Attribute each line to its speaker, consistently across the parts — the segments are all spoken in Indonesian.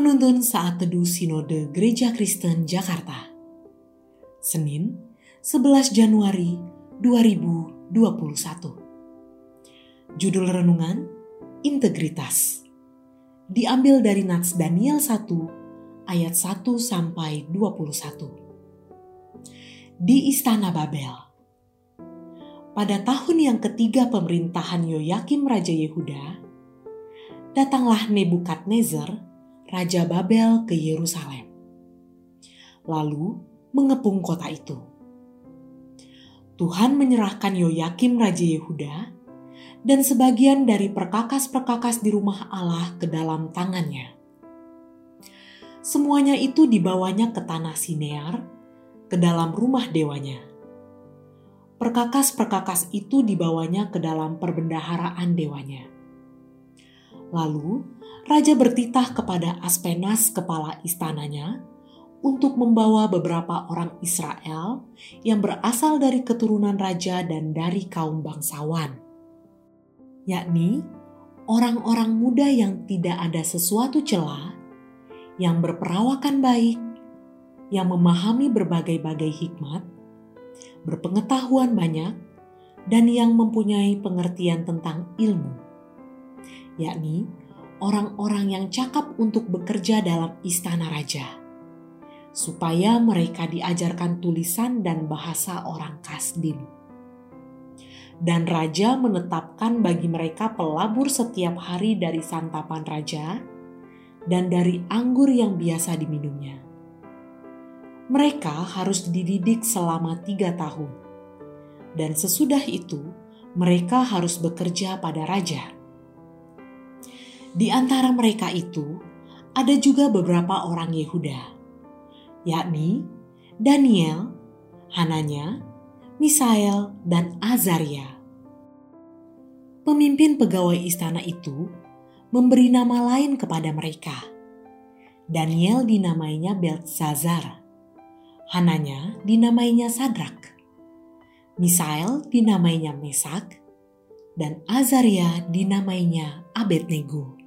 Speaker 1: Penuntun Saat Teduh Sinode Gereja Kristen Jakarta. Senin 11 Januari 2021 Judul Renungan Integritas. Diambil dari Nats Daniel 1 ayat 1 sampai 21 Di Istana Babel. Pada tahun yang ketiga pemerintahan Yoyakim Raja Yehuda, datanglah Nebukadnezar, Raja Babel ke Yerusalem, lalu mengepung kota itu. Tuhan menyerahkan Yoyakim Raja Yehuda dan sebagian dari perkakas-perkakas di rumah Allah ke dalam tangannya. Semuanya itu dibawanya ke tanah Sinear, ke dalam rumah dewanya. Perkakas-perkakas itu dibawanya ke dalam perbendaharaan dewanya. Lalu raja bertitah kepada Aspenas, kepala istananya, untuk membawa beberapa orang Israel yang berasal dari keturunan raja dan dari kaum bangsawan, yakni orang-orang muda yang tidak ada sesuatu celah, yang berperawakan baik, yang memahami berbagai-bagai hikmat, berpengetahuan banyak, dan yang mempunyai pengertian tentang ilmu, yakni orang-orang yang cakap untuk bekerja dalam istana raja, supaya mereka diajarkan tulisan dan bahasa orang Kasdim. Dan raja menetapkan bagi mereka pelabur setiap hari dari santapan raja dan dari anggur yang biasa diminumnya. Mereka harus dididik selama tiga tahun, dan sesudah itu mereka harus bekerja pada raja di antara mereka itu ada juga beberapa orang Yehuda, yakni Daniel, Hananya, Misael, dan Azaria. Pemimpin pegawai istana itu memberi nama lain kepada mereka. Daniel dinamainya Beltzazar, Hananya dinamainya Sadrak, Misael dinamainya Mesak, dan Azaria dinamainya Abednego.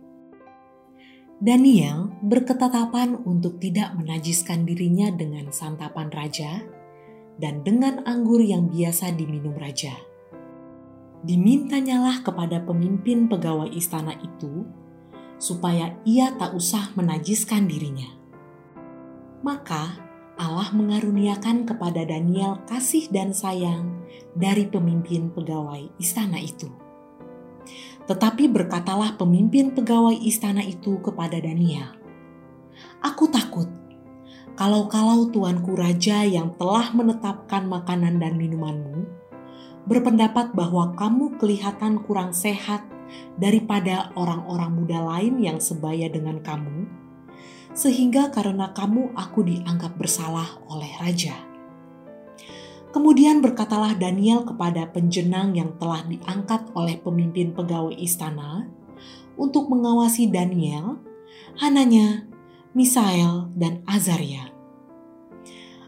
Speaker 1: Daniel berketetapan untuk tidak menajiskan dirinya dengan santapan raja dan dengan anggur yang biasa diminum raja. Dimintanyalah kepada pemimpin pegawai istana itu supaya ia tak usah menajiskan dirinya. Maka Allah mengaruniakan kepada Daniel kasih dan sayang dari pemimpin pegawai istana itu. Tetapi berkatalah pemimpin pegawai istana itu kepada Daniel, "Aku takut kalau-kalau tuanku raja yang telah menetapkan makanan dan minumanmu berpendapat bahwa kamu kelihatan kurang sehat daripada orang-orang muda lain yang sebaya dengan kamu, sehingga karena kamu aku dianggap bersalah oleh raja." Kemudian berkatalah Daniel kepada penjenang yang telah diangkat oleh pemimpin pegawai istana untuk mengawasi Daniel, Hananya, Misael, dan Azaria.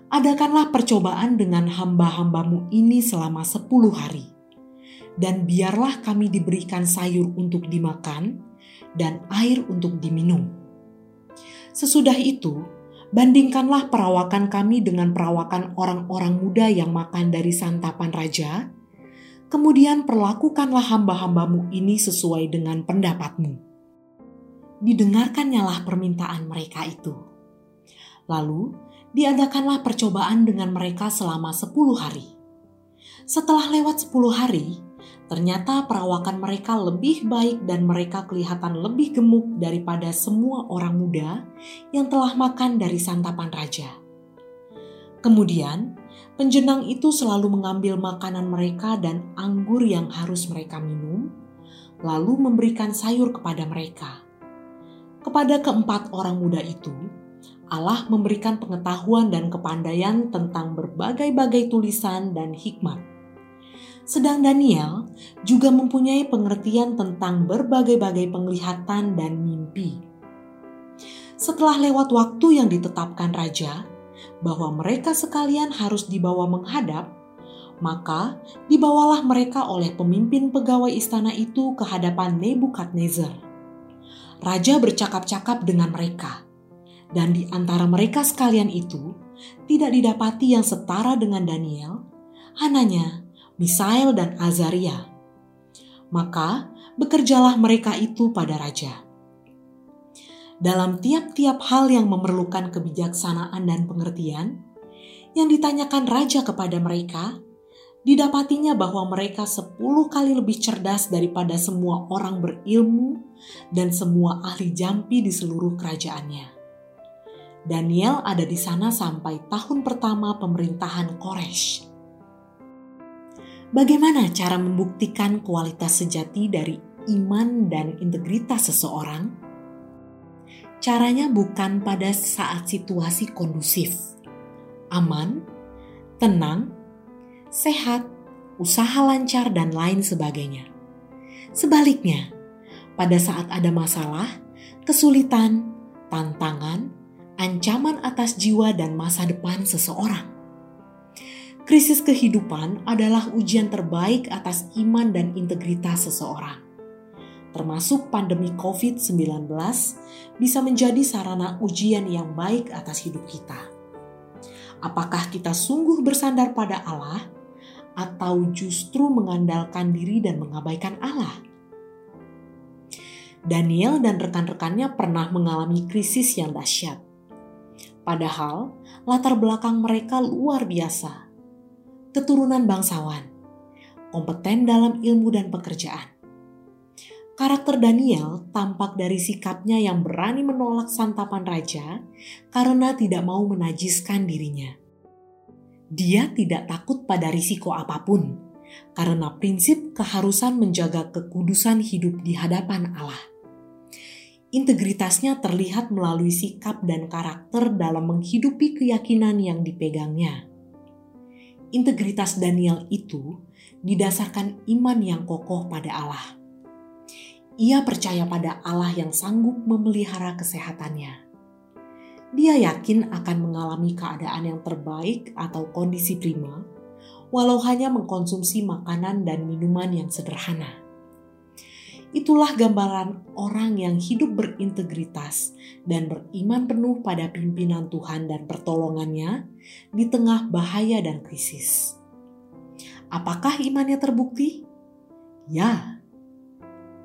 Speaker 1: Adakanlah percobaan dengan hamba-hambamu ini selama sepuluh hari, dan biarlah kami diberikan sayur untuk dimakan dan air untuk diminum. Sesudah itu, bandingkanlah perawakan kami dengan perawakan orang-orang muda yang makan dari santapan raja, kemudian perlakukanlah hamba-hambamu ini sesuai dengan pendapatmu. Didengarkannyalah permintaan mereka itu. Lalu, diadakanlah percobaan dengan mereka selama sepuluh hari. Setelah lewat sepuluh hari, Ternyata perawakan mereka lebih baik dan mereka kelihatan lebih gemuk daripada semua orang muda yang telah makan dari santapan raja. Kemudian, penjenang itu selalu mengambil makanan mereka dan anggur yang harus mereka minum, lalu memberikan sayur kepada mereka. Kepada keempat orang muda itu, Allah memberikan pengetahuan dan kepandaian tentang berbagai-bagai tulisan dan hikmat sedang Daniel juga mempunyai pengertian tentang berbagai-bagai penglihatan dan mimpi. Setelah lewat waktu yang ditetapkan raja bahwa mereka sekalian harus dibawa menghadap, maka dibawalah mereka oleh pemimpin pegawai istana itu ke hadapan Nebukadnezar. Raja bercakap-cakap dengan mereka, Dan di antara mereka sekalian itu, tidak didapati yang setara dengan Daniel, Hananya, Misael dan Azaria. Maka bekerjalah mereka itu pada raja. Dalam tiap-tiap hal yang memerlukan kebijaksanaan dan pengertian, yang ditanyakan raja kepada mereka, didapatinya bahwa mereka sepuluh kali lebih cerdas daripada semua orang berilmu dan semua ahli jampi di seluruh kerajaannya. Daniel ada di sana sampai tahun pertama pemerintahan Koresh. Bagaimana cara membuktikan kualitas sejati dari iman dan integritas seseorang? Caranya bukan pada saat situasi kondusif, aman, tenang, sehat, usaha lancar, dan lain sebagainya. Sebaliknya, pada saat ada masalah, kesulitan, tantangan, ancaman atas jiwa dan masa depan seseorang. Krisis kehidupan adalah ujian terbaik atas iman dan integritas seseorang. Termasuk pandemi COVID-19 bisa menjadi sarana ujian yang baik atas hidup kita. Apakah kita sungguh bersandar pada Allah atau justru mengandalkan diri dan mengabaikan Allah. Daniel dan rekan-rekannya pernah mengalami krisis yang dahsyat. Padahal latar belakang mereka luar biasa. Keturunan bangsawan, kompeten dalam ilmu dan pekerjaan. Karakter Daniel tampak dari sikapnya yang berani menolak santapan raja karena tidak mau menajiskan dirinya dia tidak takut pada risiko apa pun karena prinsip keharusan menjaga kekudusan hidup di hadapan Allah. Integritasnya terlihat melalui sikap dan karakter dalam menghidupi keyakinan yang dipegangnya. Integritas Daniel itu didasarkan iman yang kokoh pada Allah. Ia percaya pada Allah yang sanggup memelihara kesehatannya dia yakin akan mengalami keadaan yang terbaik atau kondisi prima, walau hanya mengkonsumsi makanan dan minuman yang sederhana. Itulah gambaran orang yang hidup berintegritas dan beriman penuh pada pimpinan Tuhan dan pertolongannya di tengah bahaya dan krisis. Apakah imannya terbukti? Ya,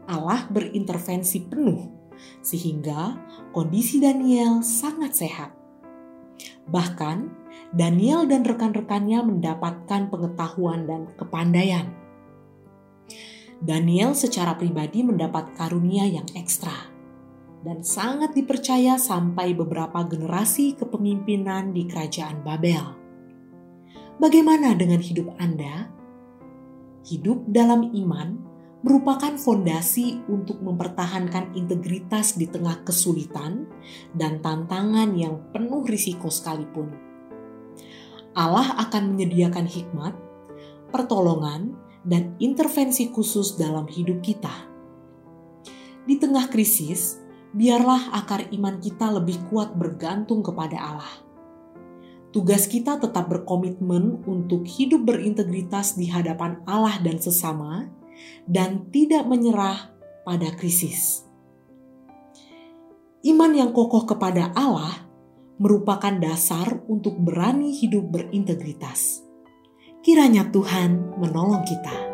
Speaker 1: Allah berintervensi penuh sehingga kondisi Daniel sangat sehat. Bahkan, Daniel dan rekan-rekannya mendapatkan pengetahuan dan kepandaian. Daniel secara pribadi mendapat karunia yang ekstra dan sangat dipercaya sampai beberapa generasi kepemimpinan di kerajaan Babel. Bagaimana dengan hidup Anda? Hidup dalam iman merupakan fondasi untuk mempertahankan integritas di tengah kesulitan dan tantangan yang penuh risiko sekalipun. Allah akan menyediakan hikmat, pertolongan, dan intervensi khusus dalam hidup kita. Di tengah krisis, biarlah akar iman kita lebih kuat bergantung kepada Allah. Tugas kita tetap berkomitmen untuk hidup berintegritas di hadapan Allah dan sesama dan tidak menyerah pada krisis. Iman yang kokoh kepada Allah merupakan dasar untuk berani hidup berintegritas. Kiranya Tuhan menolong kita.